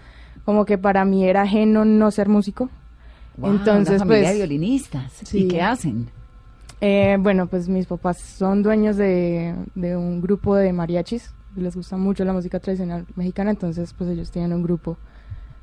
como que para mí era ajeno no ser músico. Wow, entonces una familia pues de violinistas. sí. ¿Y qué hacen? Eh, bueno, pues mis papás son dueños de, de un grupo de mariachis. Les gusta mucho la música tradicional mexicana, entonces pues ellos tienen un grupo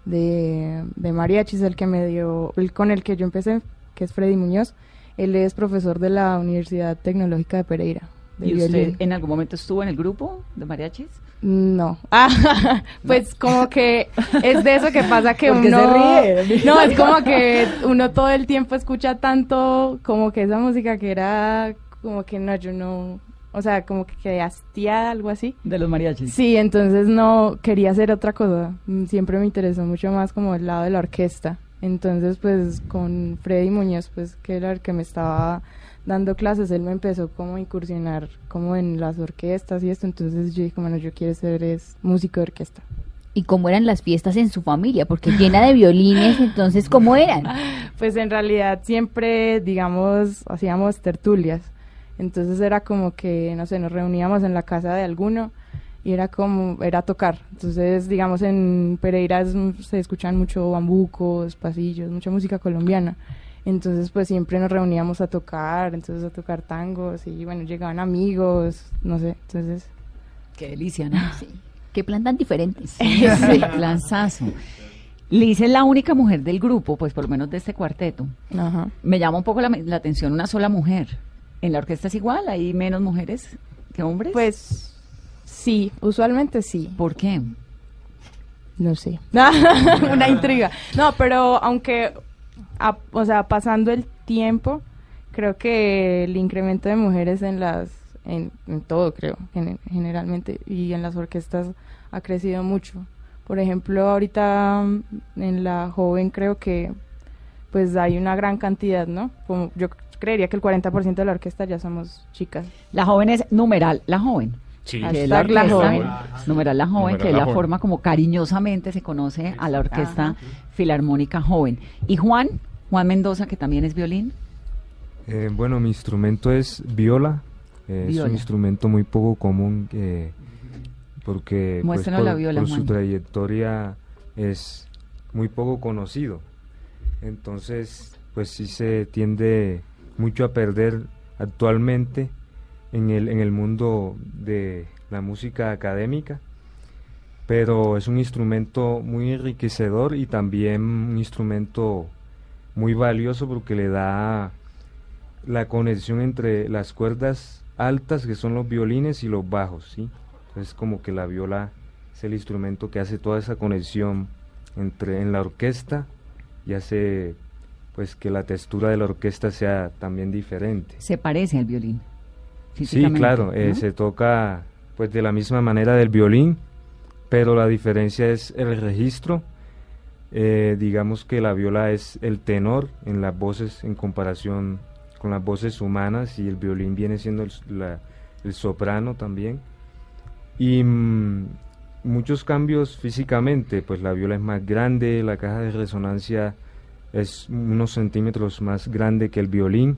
de, de mariachis, el que me dio, el con el que yo empecé, que es Freddy Muñoz. Él es profesor de la Universidad Tecnológica de Pereira. de ¿Y usted en algún momento estuvo en el grupo de mariachis? No. Ah, pues como que es de eso que pasa que ¿Por qué uno... se ríe? No, es como que uno todo el tiempo escucha tanto como que esa música que era como que no, yo no... O sea, como que quedé hastiada, algo así. De los mariachis. Sí, entonces no quería hacer otra cosa. Mm, Siempre me interesó mucho más como el lado de la orquesta. Entonces, pues con Freddy Muñoz, pues que era el que me estaba dando clases, él me empezó como a incursionar como en las orquestas y esto. Entonces yo dije, bueno, yo quiero ser es músico de orquesta. ¿Y cómo eran las fiestas en su familia? Porque llena de violines, entonces, ¿cómo eran? Pues en realidad siempre, digamos, hacíamos tertulias. Entonces era como que, no sé, nos reuníamos en la casa de alguno y era como, era tocar. Entonces, digamos, en Pereira es- se escuchan mucho bambucos, pasillos, mucha música colombiana. Entonces, pues siempre nos reuníamos a tocar, entonces a tocar tangos y bueno, llegaban amigos, no sé, entonces... Qué delicia, ¿no? Sí. Qué plan tan diferente. Sí, lanzazo. Liz es la única mujer del grupo, pues por lo menos de este cuarteto. Ajá. Me llama un poco la, la atención una sola mujer. ¿En la orquesta es igual? ¿Hay menos mujeres que hombres? Pues sí, usualmente sí. ¿Por qué? No sé. Una intriga. No, pero aunque, a- o sea, pasando el tiempo, Creo que el incremento de mujeres en las en, en todo, creo, gen- generalmente, y en las orquestas ha crecido mucho. Por ejemplo, ahorita mm, en la joven creo que pues hay una gran cantidad, ¿no? Como yo creería que el 40% de la orquesta ya somos chicas. La joven es numeral, la joven. Sí. Que es la la joven. Numeral la joven, Numeral que es la forma como cariñosamente se conoce a la orquesta filarmónica joven. Y Juan, Juan Mendoza, que también es violín. Eh, bueno, mi instrumento es viola. eh, es Viola. un instrumento muy poco común eh, porque pues, por, la viola, por su trayectoria es muy poco conocido. Entonces, pues sí se tiende mucho a perder actualmente en el, en el mundo de la música académica, pero es un instrumento muy enriquecedor y también un instrumento muy valioso porque le da la conexión entre las cuerdas altas que son los violines y los bajos, ¿sí? Entonces como que la viola es el instrumento que hace toda esa conexión entre en la orquesta y hace pues que la textura de la orquesta sea también diferente. Se parece al violín. Sí, claro, eh, se toca pues de la misma manera del violín, pero la diferencia es el registro. Eh, digamos que la viola es el tenor en las voces en comparación con las voces humanas y el violín viene siendo el, s- la- el soprano también. Y mm, muchos cambios físicamente, pues la viola es más grande, la caja de resonancia es unos centímetros más grande que el violín,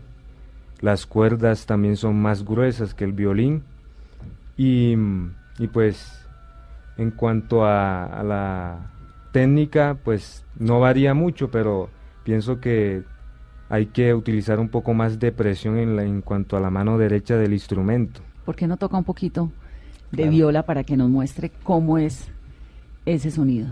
las cuerdas también son más gruesas que el violín y, y pues en cuanto a, a la técnica pues no varía mucho pero pienso que hay que utilizar un poco más de presión en, la- en cuanto a la mano derecha del instrumento. ¿Por qué no toca un poquito de viola para que nos muestre cómo es ese sonido?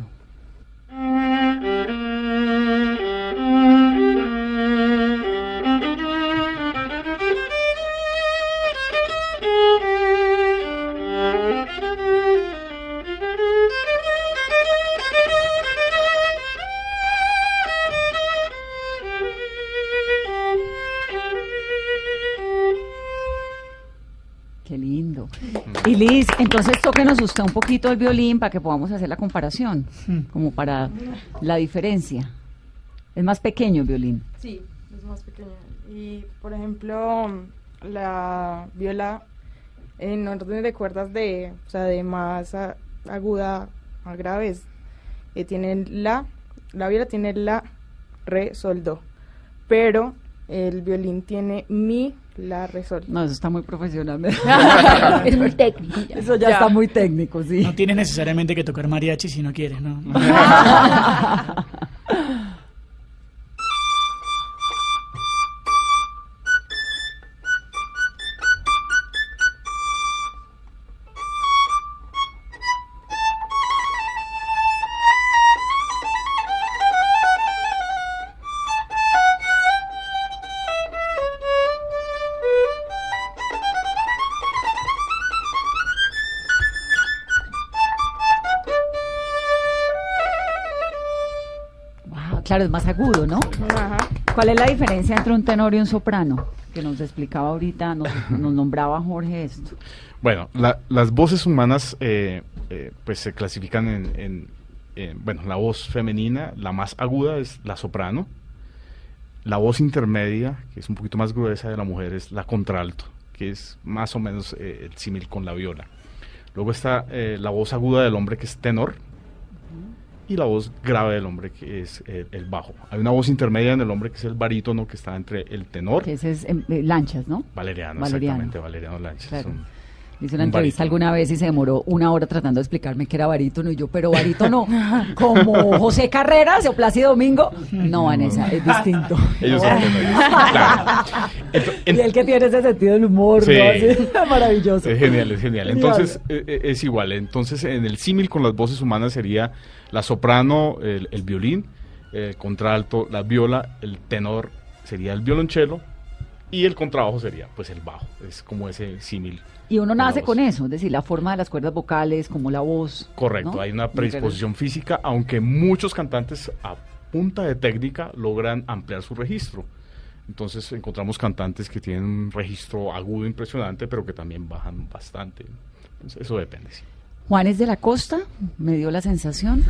Entonces tóquenos usted un poquito el violín para que podamos hacer la comparación, Hmm. como para la diferencia. Es más pequeño el violín. Sí, es más pequeña. Y, por ejemplo, la viola en orden de cuerdas de, o sea, de más a- aguda a graves, eh, tiene la, la viola tiene la, re, sol, do. Pero el violín tiene mi, la, re, sol. No, eso está muy profesional. Es muy técnico ya. Eso ya, Ya. está muy técnico, sí. No tienes necesariamente que tocar mariachi si no quieres, ¿no? claro, es más agudo, ¿no? Ajá. ¿Cuál es la diferencia entre un tenor y un soprano? Que nos explicaba ahorita, nos, nos nombraba Jorge esto. Bueno, la- las voces humanas eh, eh, pues se clasifican en, en- en- bueno, la voz femenina, la más aguda es la soprano, la voz intermedia, que es un poquito más gruesa de la mujer, es la contralto, que es más o menos eh, el símil con la viola. Luego está eh, la voz aguda del hombre, que es tenor, y la voz grave del hombre, que es el bajo. Hay una voz intermedia en el hombre, que es el barítono, que está entre el tenor, Que ese es em, eh, Lanchas, ¿no? Valeriano, Valeriano. exactamente, Valeriano Lanchas. Claro. un- Le hice una un entrevista barítono. alguna vez y se demoró una hora tratando de explicarme que era barítono y yo, pero barítono, como José Carreras o Plácido Domingo. No, Vanessa, es distinto. Ellos son claro. y el que tiene ese sentido del humor, Sí. ¿no? Así, maravilloso. Es genial, es genial. Entonces, eh, eh, es igual. Entonces, en el símil con las voces humanas sería la soprano, el, el violín, el contralto, la viola, el tenor sería el violonchelo y el contrabajo sería, pues, el bajo. Es como ese símil. Y uno nace con eso, es decir, la forma de las cuerdas vocales, como la voz. Correcto, ¿no? hay una predisposición física, aunque muchos cantantes a punta de técnica logran ampliar su registro. Entonces encontramos cantantes que tienen un registro agudo impresionante, pero que también bajan bastante. Entonces, eso depende. sí. Juan es de la costa, me dio la sensación.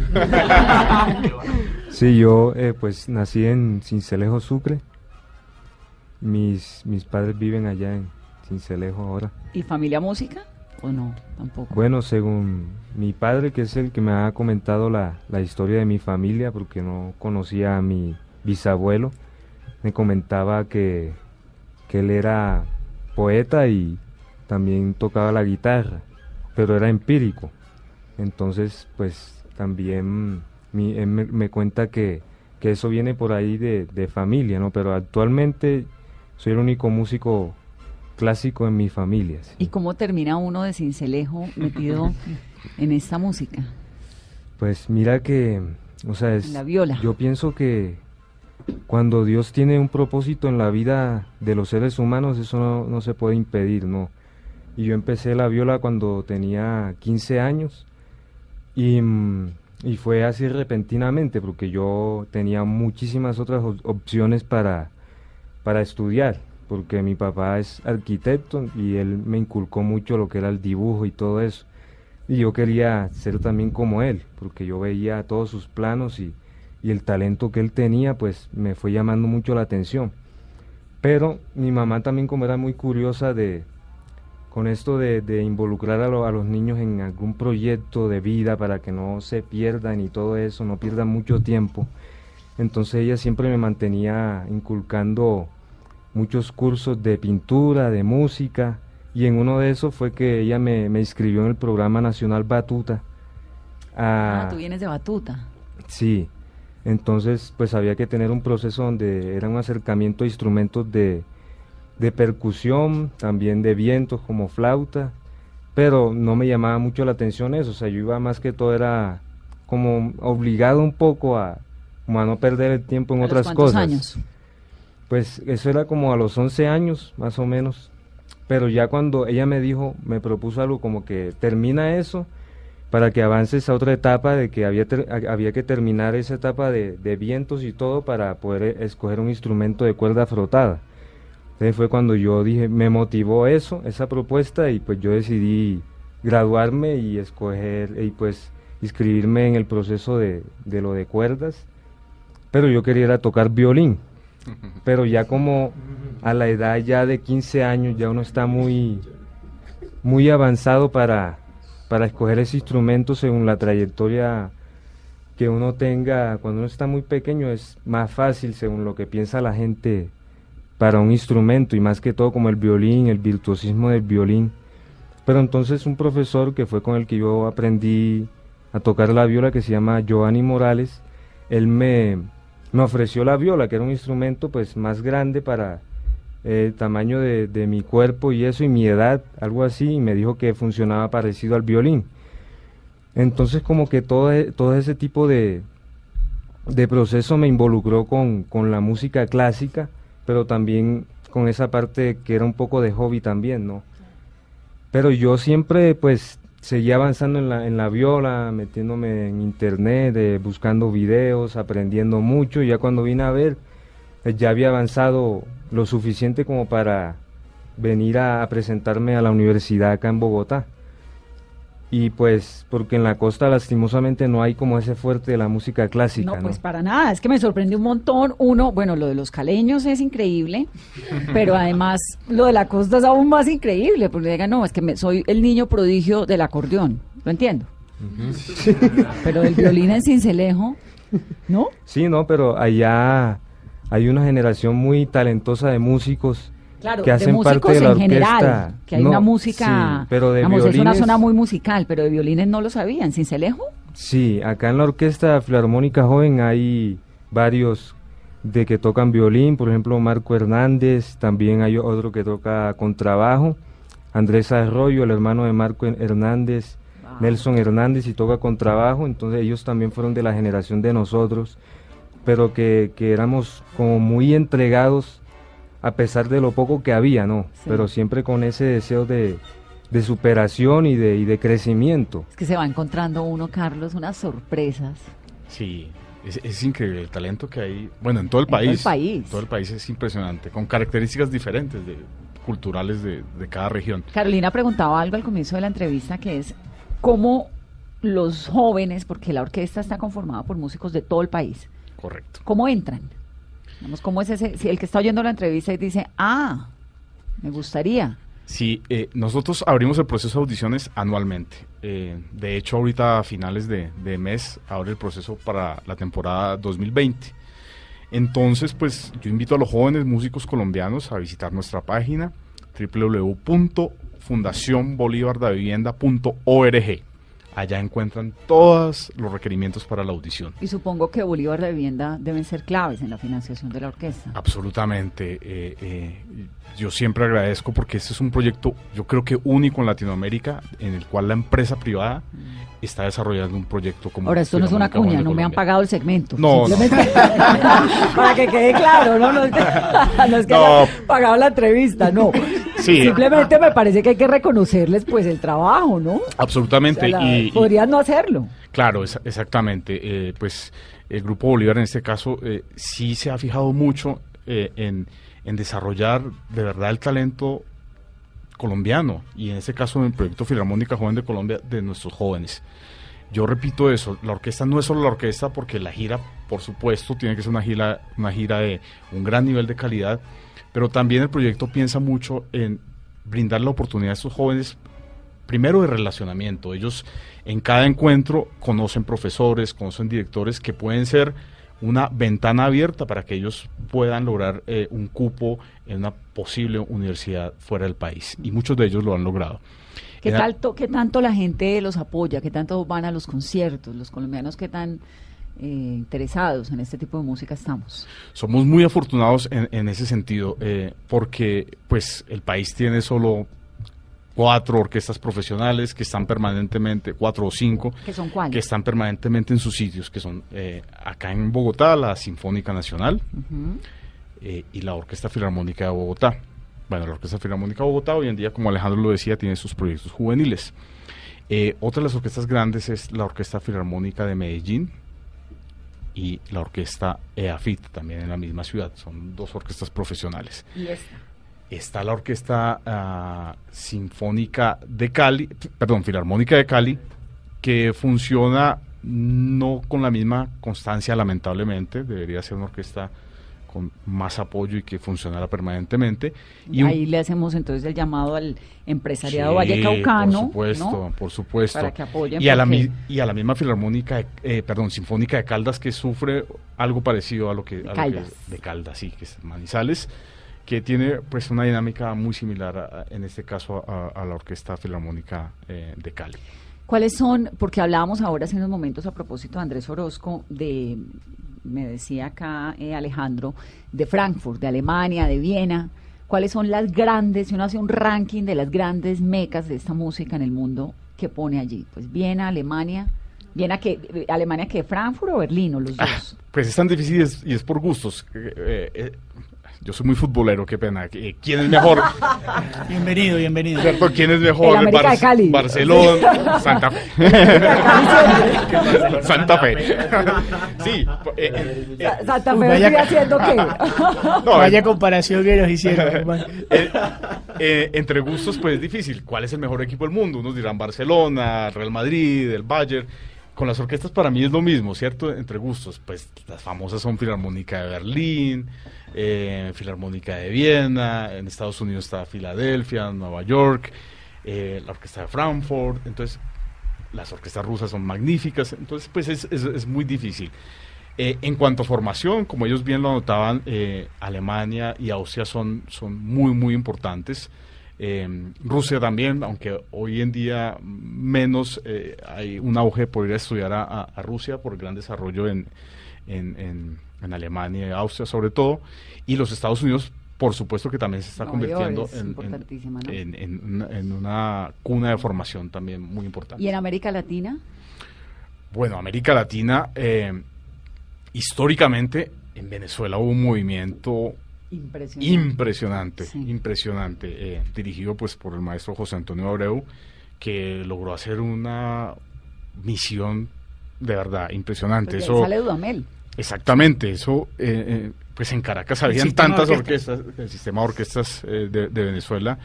Sí, yo eh, pues nací en Cincelejo, Sucre. Mis, mis padres viven allá en Cincelejo ahora. ¿Y familia música? ¿O no? Tampoco. Bueno, según mi padre, que es el que me ha comentado la, la historia de mi familia, porque no conocía a mi bisabuelo, me comentaba que, que él era poeta y también tocaba la guitarra, pero era empírico. Entonces, pues también mi- él me, me cuenta que, que eso viene por ahí de, de familia, ¿no? Pero actualmente soy el único músico clásico en mi familia. sí. ¿Y cómo termina uno de Cincelejo metido en esta música? Pues mira que, o sea, es, La viola. yo pienso que cuando Dios tiene un propósito en la vida de los seres humanos, eso no, no se puede impedir, ¿no? Y yo empecé la viola cuando tenía 15 años y, mm, y fue así repentinamente porque yo tenía muchísimas otras op- opciones para, para estudiar, porque mi papá es arquitecto y él me inculcó mucho lo que era el dibujo y todo eso. Y yo quería ser también como él, porque yo veía todos sus planos y, y el talento que él tenía, pues me fue llamando mucho la atención. Pero mi mamá también como era muy curiosa de con esto de, de involucrar a, lo- a los niños en algún proyecto de vida para que no se pierdan y todo eso, no pierdan mucho tiempo. Entonces ella siempre me mantenía inculcando muchos cursos de pintura, de música, y en uno de esos fue que ella me, me inscribió en el programa nacional Batuta. Ah, Ah, tú vienes de Batuta. Sí, entonces pues había que tener un proceso donde era un acercamiento a instrumentos de, de percusión, también de vientos como flauta, pero no me llamaba mucho la atención eso, o sea, yo iba más que todo era como obligado un poco a, como a no perder el tiempo en ¿A los otras cosas. años? Pues eso era como a los 11 años, más o menos. Pero ya cuando ella me dijo, me propuso algo como que termina eso para que avances a otra etapa de que había, ter- ha- había que terminar esa etapa de, de vientos y todo para poder eh, escoger un instrumento de cuerda frotada. Entonces fue cuando yo dije, me motivó eso, esa propuesta y pues yo decidí graduarme y escoger y pues inscribirme en el proceso de, de lo de cuerdas. Pero yo quería era tocar violín pero ya como a la edad ya de 15 años ya uno está muy muy avanzado para para escoger ese instrumento según la trayectoria que uno tenga cuando uno está muy pequeño es más fácil según lo que piensa la gente para un instrumento y más que todo como el violín, el virtuosismo del violín. Pero entonces un profesor que fue con el que yo aprendí a tocar la viola que se llama Giovanni Morales, él me, me ofreció la viola, que era un instrumento pues más grande para eh, el tamaño de, de mi cuerpo y eso y mi edad, algo así, y me dijo que funcionaba parecido al violín. Entonces como que todo, e- todo ese tipo de, de proceso me involucró con, con la música clásica, pero también con esa parte que era un poco de hobby también, ¿no? Pero yo siempre pues seguía avanzando en la, en la viola, metiéndome en internet, eh, buscando videos, aprendiendo mucho, ya cuando vine a ver, eh, ya había avanzado lo suficiente como para venir a, a presentarme a la universidad acá en Bogotá. Y pues, porque en la costa lastimosamente no hay como ese fuerte de la música clásica, No, ¿no? pues para nada, es que me sorprendió un montón. Uno, bueno, lo de los caleños es increíble, pero además lo de la costa es aún más increíble, porque digan, no, es que me- soy el niño prodigio del acordeón, lo entiendo. Pero el violín en cincelejo, ¿no? Sí, no, pero allá hay una generación muy talentosa de músicos Claro, que de hacen músicos parte de la en general, que hay No, una música, sí, pero de digamos, es una violines- zona muy musical, pero de violines no lo sabían, cincelejo. Sí, acá en la Orquesta Filarmónica Joven hay varios de que tocan violín, por ejemplo Marco Hernández, también hay otro que toca contrabajo, Andrés Arroyo, el hermano de Marco Hernández, Nelson Hernández y toca contrabajo, entonces ellos también fueron de la generación de nosotros, pero que, que éramos como muy entregados a pesar de lo poco que había, ¿no? Sí. Pero siempre con ese deseo de, de superación y de, y de crecimiento. Es que se va encontrando uno, Carlos, unas sorpresas. Sí. Es, es increíble el talento que hay, bueno, en todo el En todo el país. país. Todo el país es impresionante, con características diferentes de, culturales de, de cada región. Carolina preguntaba algo al comienzo de la entrevista que es cómo los jóvenes, porque la orquesta está conformada por músicos de todo el país, Correcto. ¿cómo entran? Vamos, ¿cómo es ese? Si el que está oyendo la entrevista y dice, ah, me gustaría. Sí, eh, nosotros abrimos el proceso de audiciones anualmente. Eh, de hecho, ahorita a finales de, mes abre el proceso para la temporada 2020. Entonces, pues yo invito a los jóvenes músicos colombianos a visitar nuestra página www.fundacionbolivardavivienda.org. Allá encuentran todos los requerimientos para la audición. Y supongo que Bolívar de Vivienda deben ser claves en la financiación de la orquesta. Absolutamente. eh, eh, yo siempre agradezco porque este es un proyecto, yo creo que único en Latinoamérica, en el cual la empresa privada está desarrollando un proyecto como. Ahora, esto no es una cuña, no me han pagado el segmento. No, no. Para que quede claro, ¿no? No es que, no es que No. hayan pagado la entrevista, no. Sí. Simplemente me parece que hay que reconocerles pues el trabajo, ¿no? Absolutamente. O sea, la- y, y- podrían no hacerlo. Claro, exactamente. Eh, pues el Grupo Bolívar en este caso eh, sí se ha fijado mucho eh, en, en desarrollar de verdad el talento colombiano y en este caso en el proyecto Filarmónica Joven de Colombia de nuestros jóvenes. Yo repito eso, la orquesta no es solo la orquesta porque la gira, por supuesto, tiene que ser una gira, una gira de un gran nivel de calidad, pero también el proyecto piensa mucho en brindar la oportunidad a estos jóvenes primero de relacionamiento. Ellos en cada encuentro conocen profesores, conocen directores que pueden ser una ventana abierta para que ellos puedan lograr eh, un cupo en una posible universidad fuera del país. Y muchos de ellos lo han logrado. ¿Qué, tanto, ¿Qué tanto la gente los apoya? ¿Qué tanto van a los conciertos? Los colombianos, ¿qué tan eh, interesados en este tipo de música estamos? Somos muy afortunados en, en ese sentido, eh, porque pues el país tiene solo cuatro orquestas profesionales que están permanentemente, cuatro o cinco, que están permanentemente en sus sitios, que son eh, acá en Bogotá, la Sinfónica Nacional eh, y la Orquesta Filarmónica de Bogotá. Bueno, la Orquesta Filarmónica de Bogotá hoy en día, como Alejandro lo decía, tiene sus proyectos juveniles. Eh, otra de las orquestas grandes es la Orquesta Filarmónica de Medellín y la Orquesta EAFIT, también en la misma ciudad. Son dos orquestas profesionales. Y esta. Está la Orquesta ah, Sinfónica de Cali, perdón, Filarmónica de Cali, que funciona no con la misma constancia, lamentablemente. Debería ser una orquesta con más apoyo y que funcionara permanentemente. Y ahí le hacemos entonces el llamado al empresariado Sí, Vallecaucano. Por supuesto, ¿no? por supuesto. Para que apoyen, Y a, la, mi- y a la misma filarmónica, de- eh, perdón, sinfónica de Caldas que sufre algo parecido a lo que... a lo que- Caldas. de Caldas, sí, que es Manizales, que tiene pues una dinámica muy similar a- en este caso a, a la Orquesta Filarmónica eh, de Cali. ¿Cuáles son? Porque hablábamos ahora hace unos momentos a propósito de Andrés Orozco, de, me decía acá eh, Alejandro, de Frankfurt, de Alemania, de Viena. ¿Cuáles son las grandes, si uno hace un ranking de las grandes mecas de esta música en el mundo, que pone allí? Pues Viena, Alemania, Viena que, eh, Alemania que Frankfurt o Berlín, o los dos. Pues es tan difícil y es, y es por gustos. Eh, eh, yo soy muy futbolero, qué pena. Eh, ¿Quién es mejor? Bienvenido, bienvenido. ¿Cierto? ¿Quién es El mejor? América de Cali. Barcelona, Santa Fe. Santa Fe. sí. eh, eh, eh, Sa- Santa Fe vaya estoy ca- haciendo qué? No, Vaya eh, comparación que nos hicieron. eh, eh, entre gustos, pues es difícil. ¿Cuál es el mejor equipo del mundo? Unos dirán Barcelona, Real Madrid, el Bayern. Con las orquestas para mí es lo mismo, ¿cierto? Entre gustos. Pues las famosas son Filarmónica de Berlín, eh, Filarmónica de Viena, en Estados Unidos está Filadelfia, Nueva York, eh, la Orquesta de Frankfurt. Entonces, las orquestas rusas son magníficas. Entonces, pues es, es- muy difícil. Eh, en cuanto a formación, como ellos bien lo anotaban, Alemania y Austria son, son muy, muy importantes. Eh, Rusia también, aunque hoy en día menos eh, hay un auge por ir a estudiar a, Rusia por el gran desarrollo en, en, en- en Alemania y Austria sobre todo. Y los Estados Unidos, por supuesto que también se está convirtiendo es en, en- importantísima, ¿no? en- en una, en una cuna de formación también muy importante. ¿Y en América Latina? Bueno, América Latina, eh, históricamente en Venezuela hubo un movimiento Impresionante. impresionante, Sí. impresionante, eh, dirigido pues por el maestro José Antonio Abreu, que logró hacer una misión de verdad impresionante. Pues eso sale Dudamel. Exactamente, eso, eh, eh, pues en Caracas habían tantas orquestas, el sistema de orquestas eh, de, de Venezuela,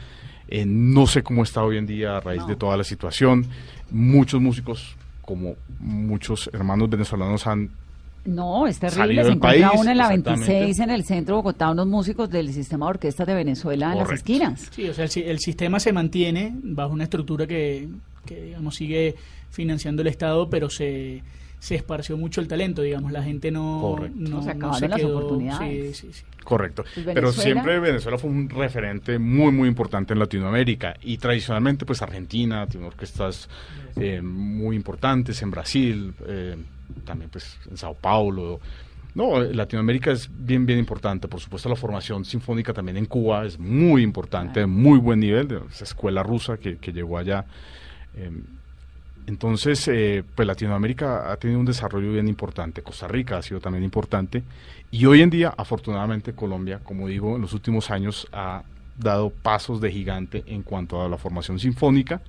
eh, no sé cómo está hoy en día a raíz de toda la situación. Muchos músicos, como muchos hermanos venezolanos, han No, es terrible. Se encuentra país, uno en la exactamente. 26 en el centro de Bogotá, unos músicos del sistema de orquestas de Venezuela en las esquinas. Sí, o sea, el, el sistema se mantiene bajo una estructura que, que, digamos, sigue financiando el Estado, pero se, se esparció mucho el talento, digamos. La gente no, Correcto. no, Se no acabaron las quedó- oportunidades. Sí, sí, sí. Correcto. Pues Pero Venezuela- siempre Venezuela fue un referente muy, muy importante en Latinoamérica. Y tradicionalmente, pues Argentina tiene orquestas eh, muy importantes, en Brasil, eh, también pues en Sao Paulo. No, Latinoamérica es bien, bien importante. Por supuesto, la formación sinfónica también en Cuba es muy importante, de muy buen nivel, de esa escuela rusa que, que llegó allá. Eh, entonces, eh, pues Latinoamérica ha tenido un desarrollo bien importante, Costa Rica ha sido también importante y hoy en día, afortunadamente, Colombia, como digo, en los últimos años ha dado pasos de gigante en cuanto a la formación sinfónica.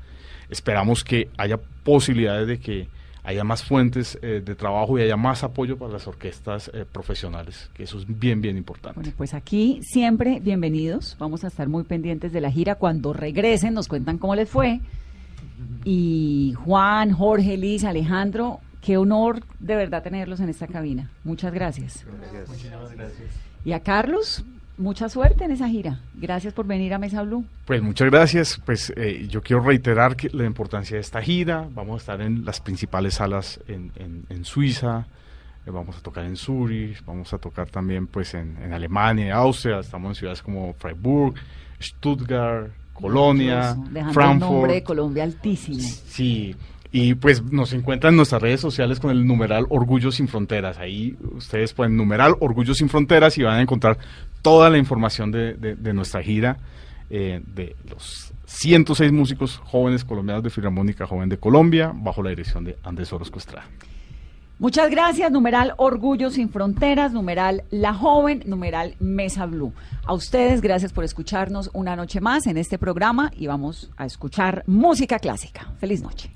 Esperamos que haya posibilidades de que haya más fuentes eh, de trabajo y haya más apoyo para las orquestas eh, profesionales, que eso es bien, bien importante. Bueno, pues aquí siempre bienvenidos. Vamos a estar muy pendientes de la gira. Cuando regresen nos cuentan cómo les fue. Y Juan, Jorge, Liz, Alejandro, qué honor de verdad tenerlos en esta cabina. Muchas gracias. Muchísimas gracias. Y a Carlos, mucha suerte en esa gira. Gracias por venir a Mesa Blue. Pues muchas gracias. Pues eh, yo quiero reiterar que la importancia de esta gira. Vamos a estar en las principales salas en, en- en Suiza. eh, vamos a tocar en Zurich. Vamos a tocar también pues en, en Alemania, Austria. Estamos en ciudades como Freiburg, Stuttgart, Colonia, Dejando el Frankfurt. nombre de Colombia altísimo. Sí, y pues nos encuentran en nuestras redes sociales con el numeral Orgullo Sin Fronteras. Ahí ustedes pueden numeral Orgullo Sin Fronteras y van a encontrar toda la información de, nuestra gira, eh, de los 106 músicos jóvenes colombianos de Filarmónica Joven de Colombia, bajo la dirección de Andrés Orozco Estrada. Muchas gracias, numeral Orgullo Sin Fronteras, numeral La Joven, numeral Mesa Blue. A ustedes, gracias por escucharnos una noche más en este programa y vamos a escuchar música clásica. Feliz noche.